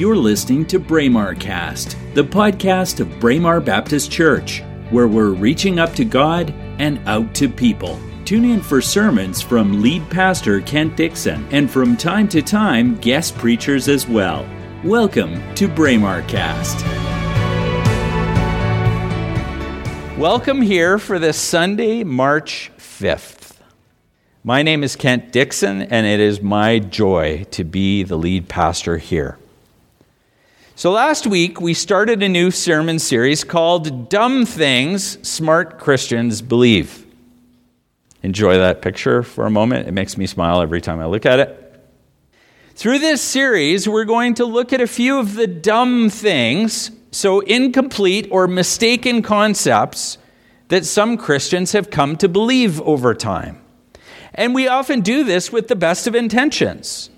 You're listening to Braemar Cast, the podcast of Braemar Baptist Church, where we're reaching up to God and out to people. Tune in for sermons from lead pastor Kent Dixon and from time to time guest preachers as well. Welcome to Braemar Cast. Welcome here for this Sunday, March 5th. My name is Kent Dixon, and it is my joy to be the lead pastor here. So, last week we started a new sermon series called Dumb Things Smart Christians Believe. Enjoy that picture for a moment. It makes me smile every time I look at it. Through this series, we're going to look at a few of the dumb things, so incomplete or mistaken concepts, that some Christians have come to believe over time. And we often do this with the best of intentions.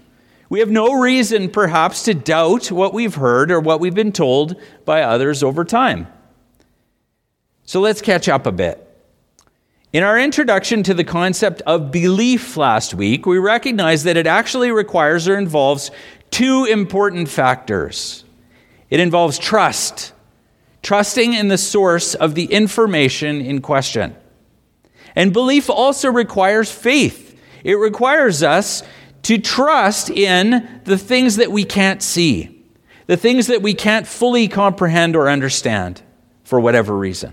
We have no reason, perhaps, to doubt what we've heard or what we've been told by others over time. So let's catch up a bit. In our introduction to the concept of belief last week, we recognized that it actually requires or involves two important factors. It involves trust, trusting in the source of the information in question. And belief also requires faith. It requires us to trust in the things that we can't see, the things that we can't fully comprehend or understand for whatever reason.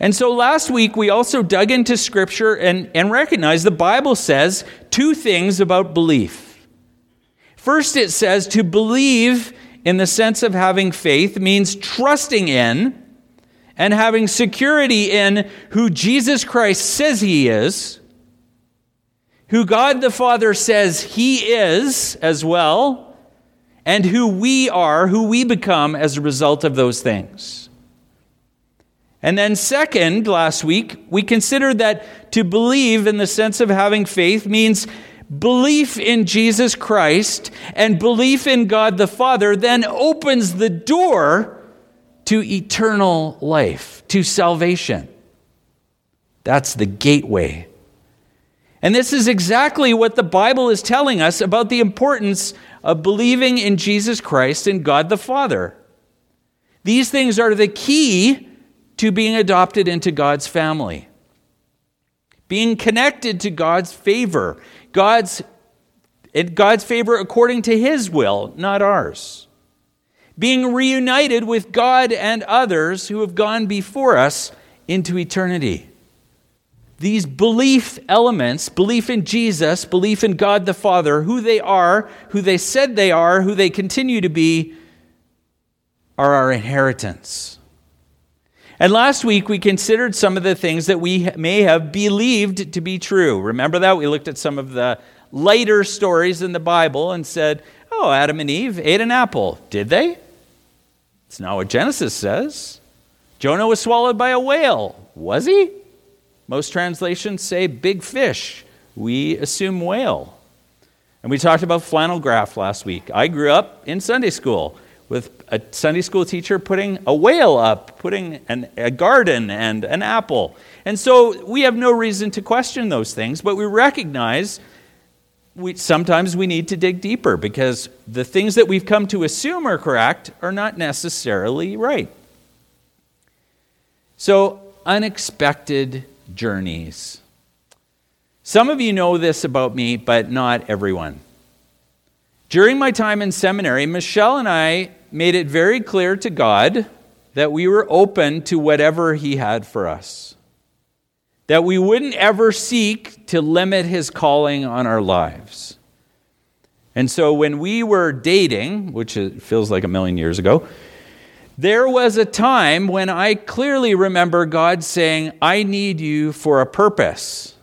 And so last week we also dug into Scripture and, and recognized the Bible says two things about belief. First, it says to believe in the sense of having faith means trusting in and having security in who Jesus Christ says he is who God the Father says He is as well, and who we are, who we become as a result of those things. And then, second, last week, we considered that to believe in the sense of having faith means belief in Jesus Christ and belief in God the Father then opens the door to eternal life, to salvation. That's the gateway and this is exactly what the Bible is telling us about the importance of believing in Jesus Christ and God the Father. These things are the key to being adopted into God's family, being connected to God's favor, God's, God's favor according to His will, not ours. Being reunited with God and others who have gone before us into eternity these belief elements belief in Jesus, belief in God the Father, who they are, who they said they are, who they continue to be are our inheritance. And last week we considered some of the things that we may have believed to be true. Remember that? We looked at some of the lighter stories in the Bible and said, oh, Adam and Eve ate an apple. Did they? It's not what Genesis says. Jonah was swallowed by a whale. Was he? Most translations say big fish. We assume whale. And we talked about flannel graph last week. I grew up in Sunday school with a Sunday school teacher putting a whale up, putting an, a garden and an apple. And so we have no reason to question those things, but we recognize we, sometimes we need to dig deeper because the things that we've come to assume are correct are not necessarily right. So, unexpected journeys. Some of you know this about me, but not everyone. During my time in seminary, Michelle and I made it very clear to God that we were open to whatever He had for us. That we wouldn't ever seek to limit His calling on our lives. And so when we were dating, which feels like a million years ago, there was a time when I clearly remember God saying, I need you for a purpose.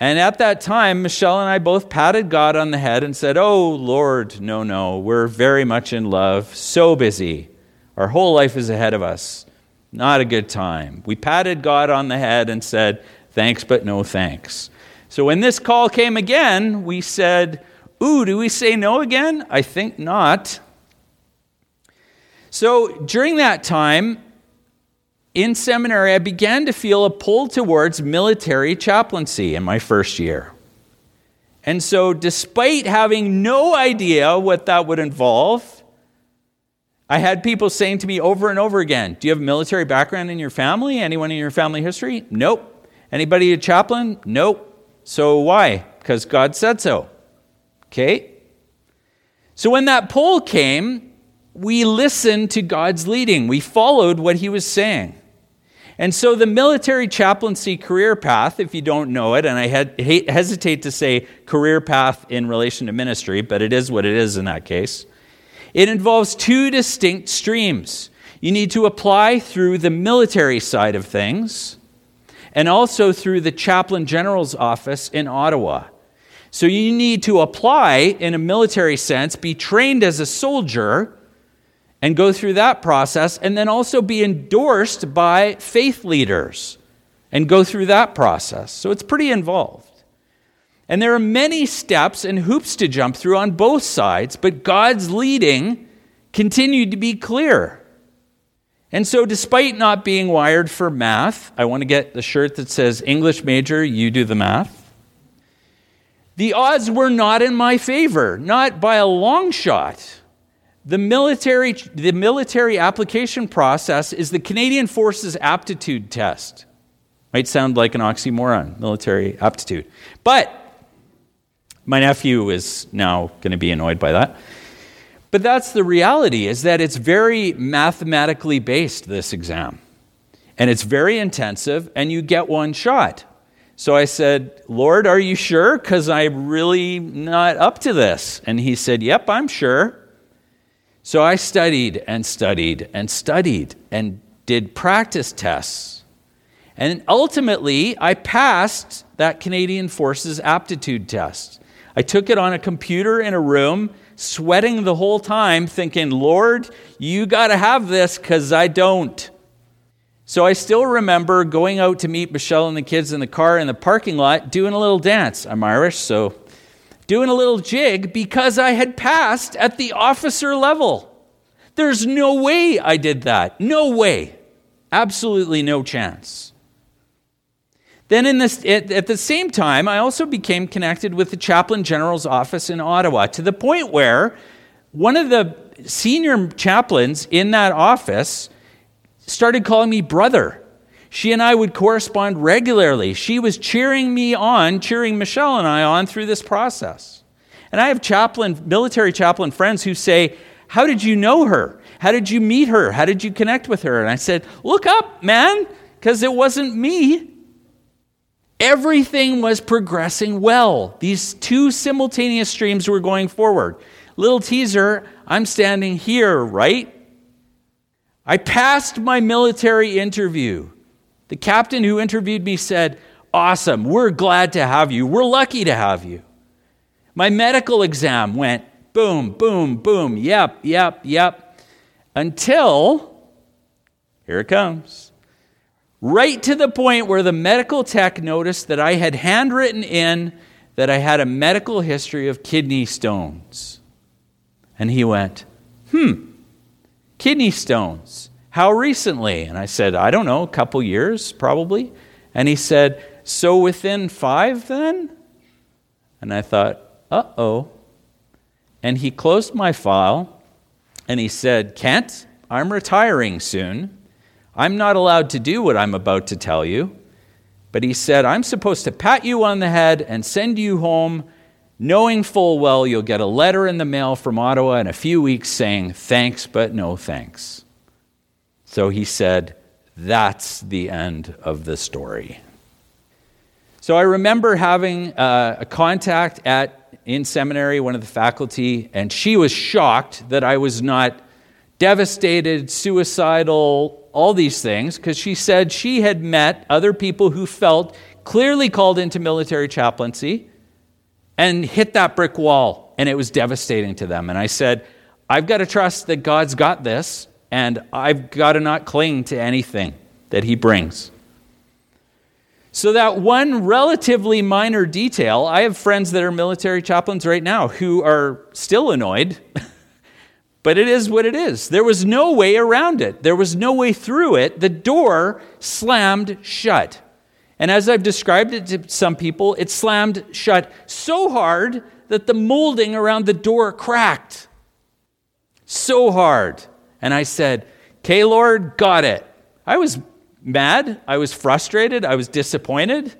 And at that time, Michelle and I both patted God on the head and said, Oh, Lord, no, no, we're very much in love, so busy. Our whole life is ahead of us. Not a good time. We patted God on the head and said, Thanks, but no thanks. So when this call came again, we said, Ooh, do we say no again? I think not. So during that time, in seminary, I began to feel a pull towards military chaplaincy in my first year. And so, despite having no idea what that would involve, I had people saying to me over and over again, Do you have a military background in your family? Anyone in your family history? Nope. Anybody a chaplain? Nope. So why? Because God said so. Okay? So when that poll came, we listened to God's leading. We followed what he was saying. And so the military chaplaincy career path, if you don't know it, and I hesitate to say career path in relation to ministry, but it is what it is in that case, it involves two distinct streams. You need to apply through the military side of things and also through the chaplain general's office in Ottawa. So you need to apply in a military sense, be trained as a soldier, and go through that process, and then also be endorsed by faith leaders and go through that process. So it's pretty involved. And there are many steps and hoops to jump through on both sides, but God's leading continued to be clear. And so, despite not being wired for math, I want to get the shirt that says English major, you do the math. The odds were not in my favor, not by a long shot. The military, the military application process is the Canadian Forces Aptitude Test. Might sound like an oxymoron, military aptitude. But my nephew is now going to be annoyed by that. But that's the reality is that it's very mathematically based this exam. And it's very intensive and you get one shot. So I said, "Lord, are you sure cuz I'm really not up to this?" And he said, "Yep, I'm sure." So I studied and studied and studied and did practice tests. And ultimately, I passed that Canadian Forces aptitude test. I took it on a computer in a room, sweating the whole time, thinking, Lord, you got to have this because I don't. So I still remember going out to meet Michelle and the kids in the car in the parking lot, doing a little dance. I'm Irish, so doing a little jig because I had passed at the officer level. There's no way I did that. No way. Absolutely no chance. Then, in this, at, at the same time, I also became connected with the chaplain general's office in Ottawa to the point where one of the senior chaplains in that office started calling me brother. She and I would correspond regularly. She was cheering me on, cheering Michelle and I on through this process. And I have chaplain, military chaplain friends who say, How did you know her? How did you meet her? How did you connect with her? And I said, Look up, man, because it wasn't me. Everything was progressing well. These two simultaneous streams were going forward. Little teaser I'm standing here, right? I passed my military interview. The captain who interviewed me said, Awesome, we're glad to have you. We're lucky to have you. My medical exam went boom, boom, boom, yep, yep, yep, until here it comes right to the point where the medical tech noticed that I had handwritten in that I had a medical history of kidney stones. And he went, Hmm, kidney stones. How recently? And I said, I don't know, a couple years probably. And he said, So within five then? And I thought, Uh oh. And he closed my file and he said, Kent, I'm retiring soon. I'm not allowed to do what I'm about to tell you. But he said, I'm supposed to pat you on the head and send you home, knowing full well you'll get a letter in the mail from Ottawa in a few weeks saying, thanks, but no thanks. So he said, that's the end of the story. So I remember having uh, a contact at in seminary, one of the faculty, and she was shocked that I was not devastated, suicidal, all these things because she said she had met other people who felt clearly called into military chaplaincy and hit that brick wall, and it was devastating to them. And I said, I've got to trust that God's got this, and I've got to not cling to anything that He brings. So, that one relatively minor detail, I have friends that are military chaplains right now who are still annoyed But it is what it is. There was no way around it, there was no way through it. The door slammed shut. And as I've described it to some people, it slammed shut so hard that the molding around the door cracked. So hard. And I said, Okay, Lord, got it. I was mad. I was frustrated. I was disappointed.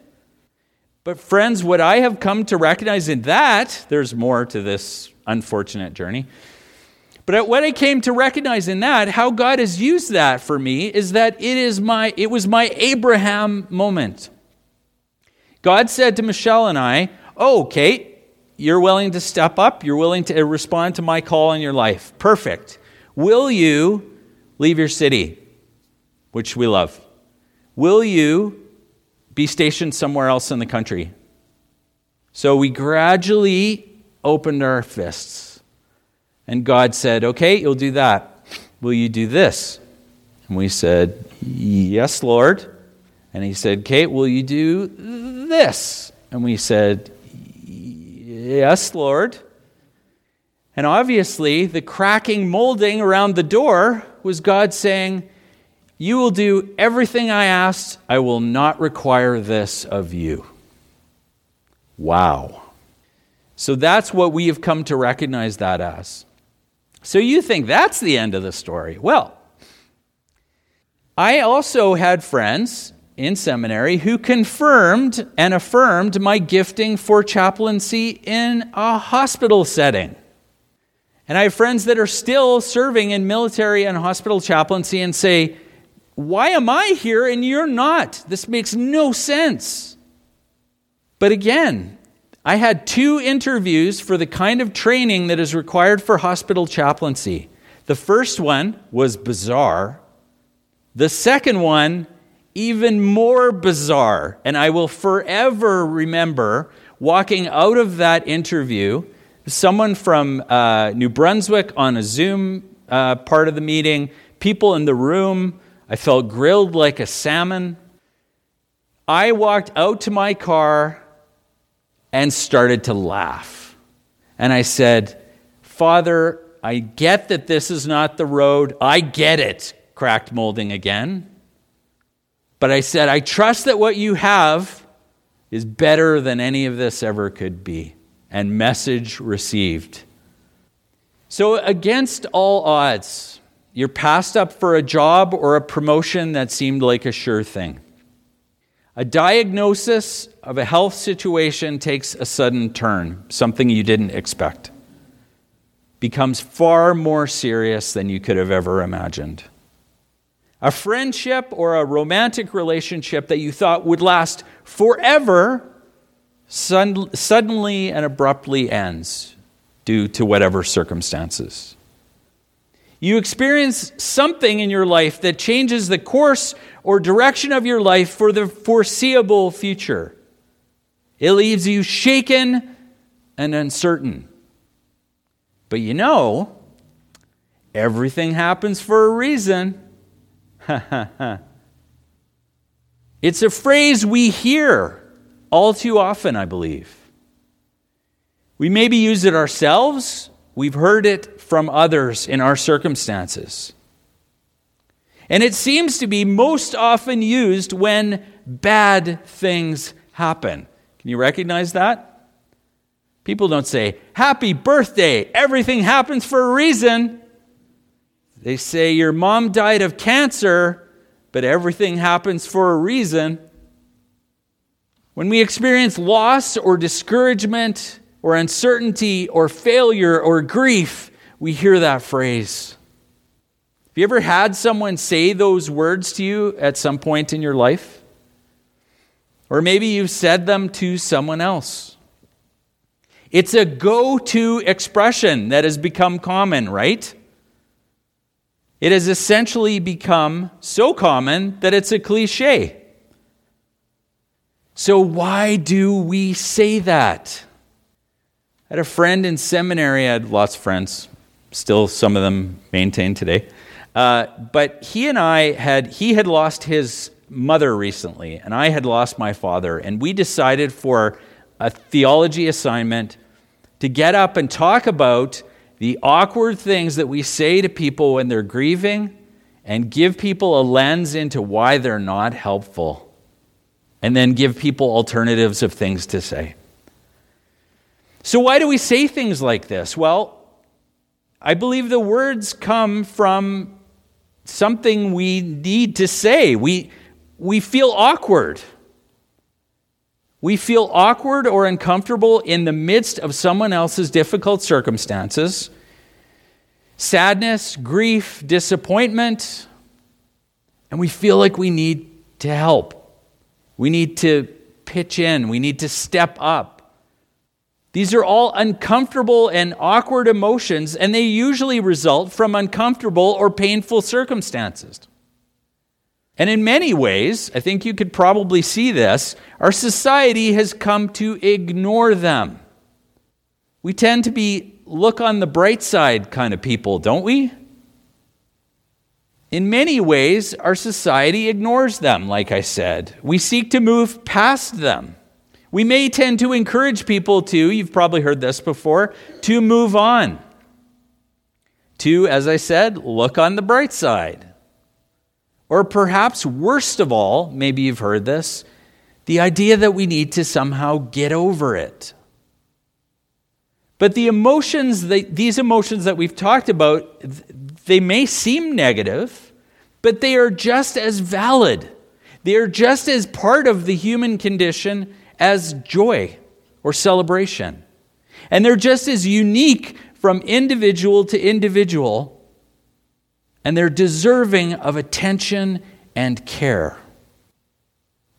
But, friends, what I have come to recognize in that, there's more to this unfortunate journey. But what I came to recognize in that, how God has used that for me, is that it is my it was my Abraham moment. God said to Michelle and I, "Oh, Kent, you're willing to step up. You're willing to respond to my call in your life. Perfect. Will you leave your city, which we love? Will you be stationed somewhere else in the country?" So we gradually opened our fists and God said, Okay, you'll do that. Will you do this? And we said, Yes, Lord. And he said, Kent, will you do this? And we said, Yes, Lord. And obviously, the cracking molding around the door was God saying, You will do everything I asked. I will not require this of you. Wow. So that's what we have come to recognize that as. So you think that's the end of the story. Well, I also had friends in seminary who confirmed and affirmed my gifting for chaplaincy in a hospital setting. And I have friends that are still serving in military and hospital chaplaincy and say, Why am I here and you're not? This makes no sense. But again, I had two interviews for the kind of training that is required for hospital chaplaincy. The first one was bizarre. The second one, even more bizarre. And I will forever remember walking out of that interview, someone from uh, New Brunswick on a Zoom uh, part of the meeting, people in the room. I felt grilled like a salmon. I walked out to my car and started to laugh. And I said, Father, I get that this is not the road. I get it, cracked molding again. But I said, I trust that what you have is better than any of this ever could be. And message received. So, against all odds, you're passed up for a job or a promotion that seemed like a sure thing. A diagnosis of a health situation takes a sudden turn, something you didn't expect. Becomes far more serious than you could have ever imagined. A friendship or a romantic relationship that you thought would last forever suddenly and abruptly ends due to whatever circumstances. You experience something in your life that changes the course or direction of your life for the foreseeable future. It leaves you shaken and uncertain. But you know, everything happens for a reason. it's a phrase we hear all too often, I believe. We maybe use it ourselves, we've heard it from others in our circumstances. And it seems to be most often used when bad things happen. Can you recognize that? People don't say, Happy birthday, everything happens for a reason. They say, Your mom died of cancer, but everything happens for a reason. When we experience loss or discouragement or uncertainty or failure or grief, we hear that phrase. Have you ever had someone say those words to you at some point in your life? Or maybe you've said them to someone else. It's a go to expression that has become common, right? It has essentially become so common that it's a cliche. So, why do we say that? I had a friend in seminary, I had lots of friends, still some of them maintained today. Uh, but he and I had, he had lost his mother recently, and I had lost my father. And we decided for a theology assignment to get up and talk about the awkward things that we say to people when they're grieving and give people a lens into why they're not helpful. And then give people alternatives of things to say. So, why do we say things like this? Well, I believe the words come from something we need to say. We, we feel awkward. We feel awkward or uncomfortable in the midst of someone else's difficult circumstances. Sadness, grief, disappointment, and we feel like we need to help. We need to pitch in, we need to step up. These are all uncomfortable and awkward emotions, and they usually result from uncomfortable or painful circumstances. And in many ways, I think you could probably see this, our society has come to ignore them. We tend to be look on the bright side kind of people, don't we? In many ways, our society ignores them, like I said. We seek to move past them. We may tend to encourage people to, you've probably heard this before, to move on. To, as I said, look on the bright side. Or perhaps worst of all, maybe you've heard this, the idea that we need to somehow get over it. But the emotions, these emotions that we've talked about, they may seem negative, but they are just as valid. They are just as part of the human condition as joy or celebration. And they're just as unique from individual to individual, and they're deserving of attention and care.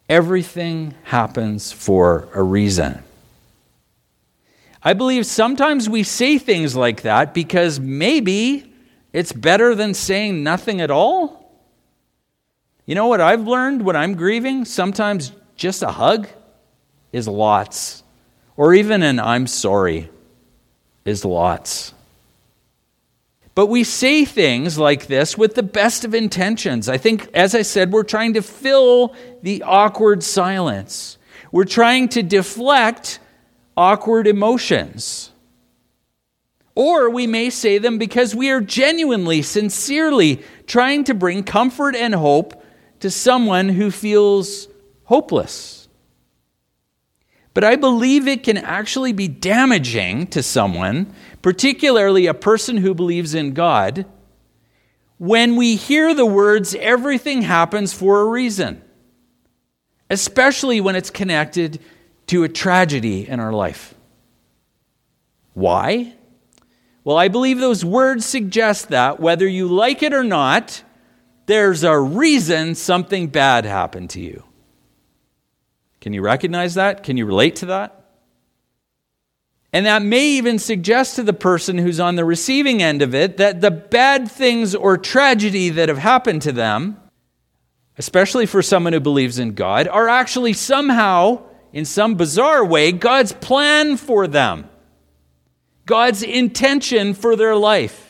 Everything happens for a reason. I believe sometimes we say things like that because maybe it's better than saying nothing at all. You know what I've learned when I'm grieving? Sometimes just a hug is lots, or even an I'm sorry is lots. But we say things like this with the best of intentions. I think, as I said, we're trying to fill the awkward silence. We're trying to deflect awkward emotions. Or we may say them because we are genuinely, sincerely trying to bring comfort and hope to someone who feels hopeless. But I believe it can actually be damaging to someone, particularly a person who believes in God, when we hear the words, everything happens for a reason, especially when it's connected to a tragedy in our life. Why? Well, I believe those words suggest that whether you like it or not, there's a reason something bad happened to you. Can you recognize that? Can you relate to that? And that may even suggest to the person who's on the receiving end of it that the bad things or tragedy that have happened to them, especially for someone who believes in God, are actually somehow, in some bizarre way, God's plan for them, God's intention for their life.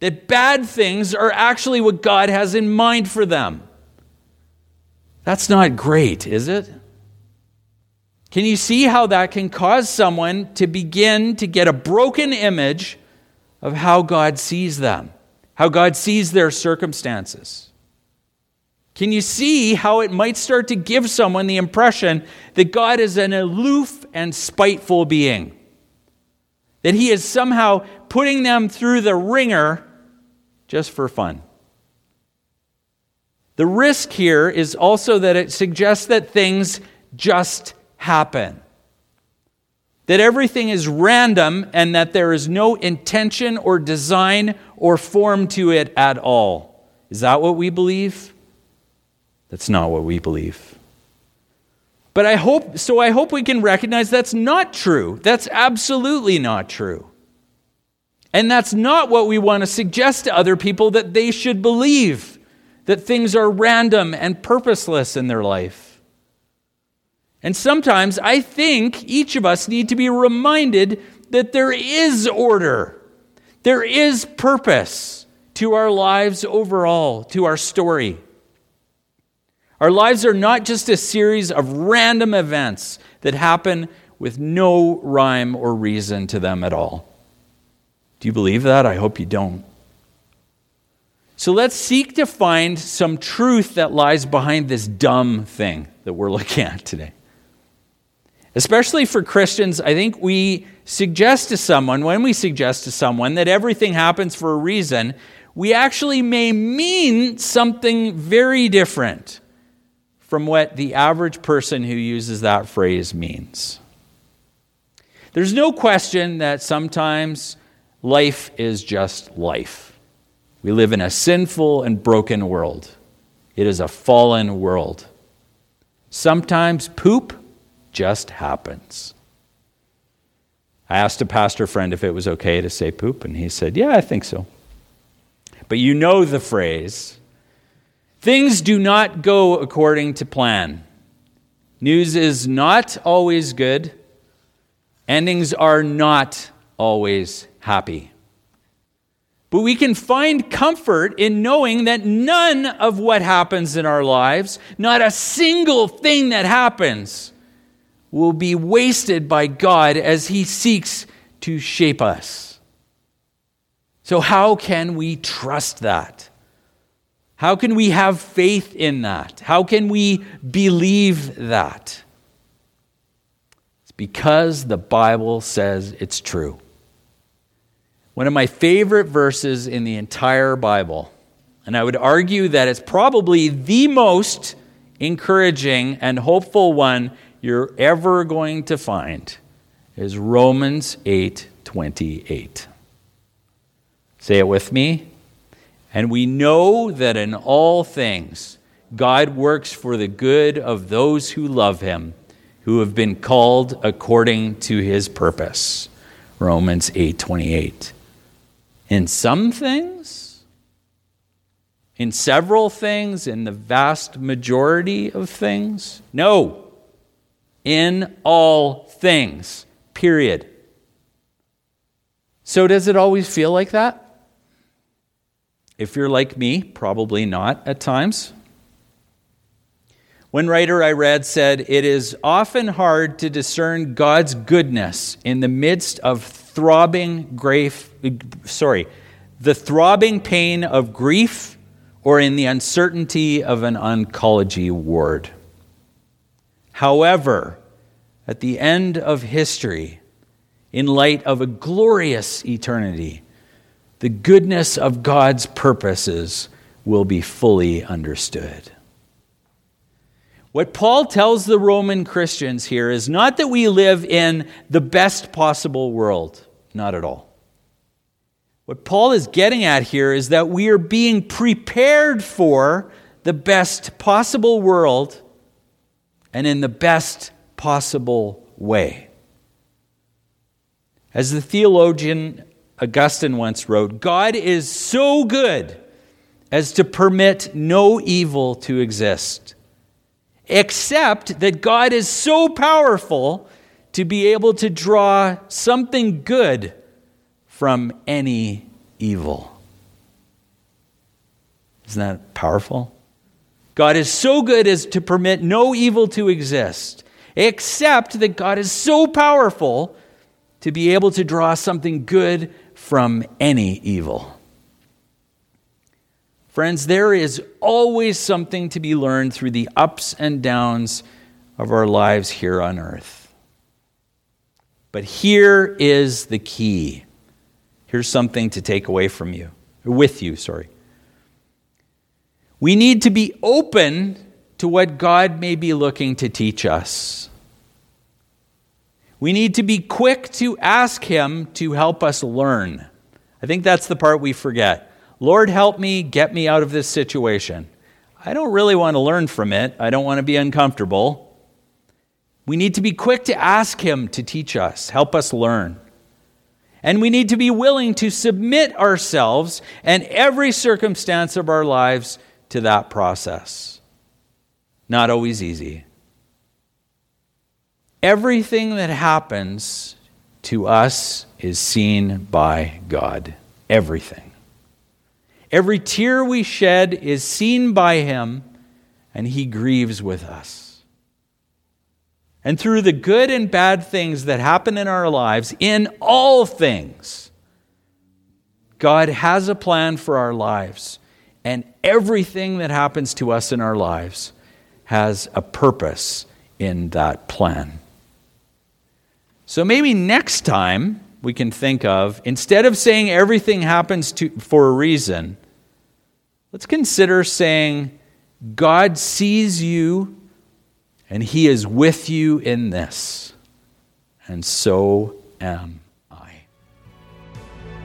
That bad things are actually what God has in mind for them. That's not great, is it? Can you see how that can cause someone to begin to get a broken image of how God sees them, how God sees their circumstances? Can you see how it might start to give someone the impression that God is an aloof and spiteful being? That he is somehow putting them through the wringer just for fun? The risk here is also that it suggests that things just happen. That everything is random and that there is no intention or design or form to it at all. Is that what we believe? That's not what we believe. But I hope, so I hope we can recognize that's not true. That's absolutely not true. And that's not what we want to suggest to other people that they should believe that things are random and purposeless in their life. And sometimes I think each of us need to be reminded that there is order, there is purpose to our lives overall, to our story. Our lives are not just a series of random events that happen with no rhyme or reason to them at all. Do you believe that? I hope you don't. So let's seek to find some truth that lies behind this dumb thing that we're looking at today. Especially for Christians, I think we suggest to someone, when we suggest to someone that everything happens for a reason, we actually may mean something very different from what the average person who uses that phrase means. There's no question that sometimes life is just life. We live in a sinful and broken world. It is a fallen world. Sometimes poop just happens. I asked a pastor friend if it was okay to say poop, and he said, Yeah, I think so. But you know the phrase things do not go according to plan. News is not always good, endings are not always happy. But we can find comfort in knowing that none of what happens in our lives, not a single thing that happens, will be wasted by God as He seeks to shape us. So, how can we trust that? How can we have faith in that? How can we believe that? It's because the Bible says it's true. One of my favorite verses in the entire Bible, and I would argue that it's probably the most encouraging and hopeful one you're ever going to find is Romans 8:28. Say it with me. And we know that in all things God works for the good of those who love him, who have been called according to his purpose. Romans 8:28. In some things, in several things, in the vast majority of things? No in all things, period. So, does it always feel like that? If you're like me, probably not at times. One writer I read said, It is often hard to discern God's goodness in the midst of throbbing grief, sorry, the throbbing pain of grief or in the uncertainty of an oncology ward. However, at the end of history, in light of a glorious eternity, the goodness of God's purposes will be fully understood. What Paul tells the Roman Christians here is not that we live in the best possible world, not at all. What Paul is getting at here is that we are being prepared for the best possible world and in the best possible way. As the theologian Augustine once wrote, God is so good as to permit no evil to exist, except that God is so powerful to be able to draw something good from any evil. Isn't that powerful? God is so good as to permit no evil to exist, except that God is so powerful to be able to draw something good from any evil. Friends, there is always something to be learned through the ups and downs of our lives here on earth. But here is the key. Here's something to take away from you, with you, sorry. We need to be open to what God may be looking to teach us. We need to be quick to ask Him to help us learn. I think that's the part we forget. Lord, help me, get me out of this situation. I don't really want to learn from it, I don't want to be uncomfortable. We need to be quick to ask Him to teach us, help us learn. And we need to be willing to submit ourselves and every circumstance of our lives to that process. Not always easy. Everything that happens to us is seen by God. Everything. Every tear we shed is seen by Him, and He grieves with us. And through the good and bad things that happen in our lives, in all things, God has a plan for our lives And everything that happens to us in our lives has a purpose in that plan. So maybe next time we can think of, instead of saying everything happens to, for a reason, let's consider saying, God sees you and he is with you in this. And so am I.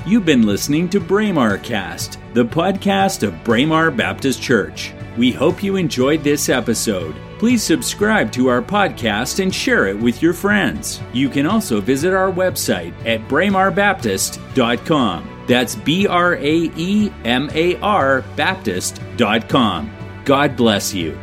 You've been listening to Braemar Cast, the podcast of Braemar Baptist Church. We hope you enjoyed this episode. Please subscribe to our podcast and share it with your friends. You can also visit our website at braemarbaptist.com. That's B R A E M A R Baptist.com. God bless you.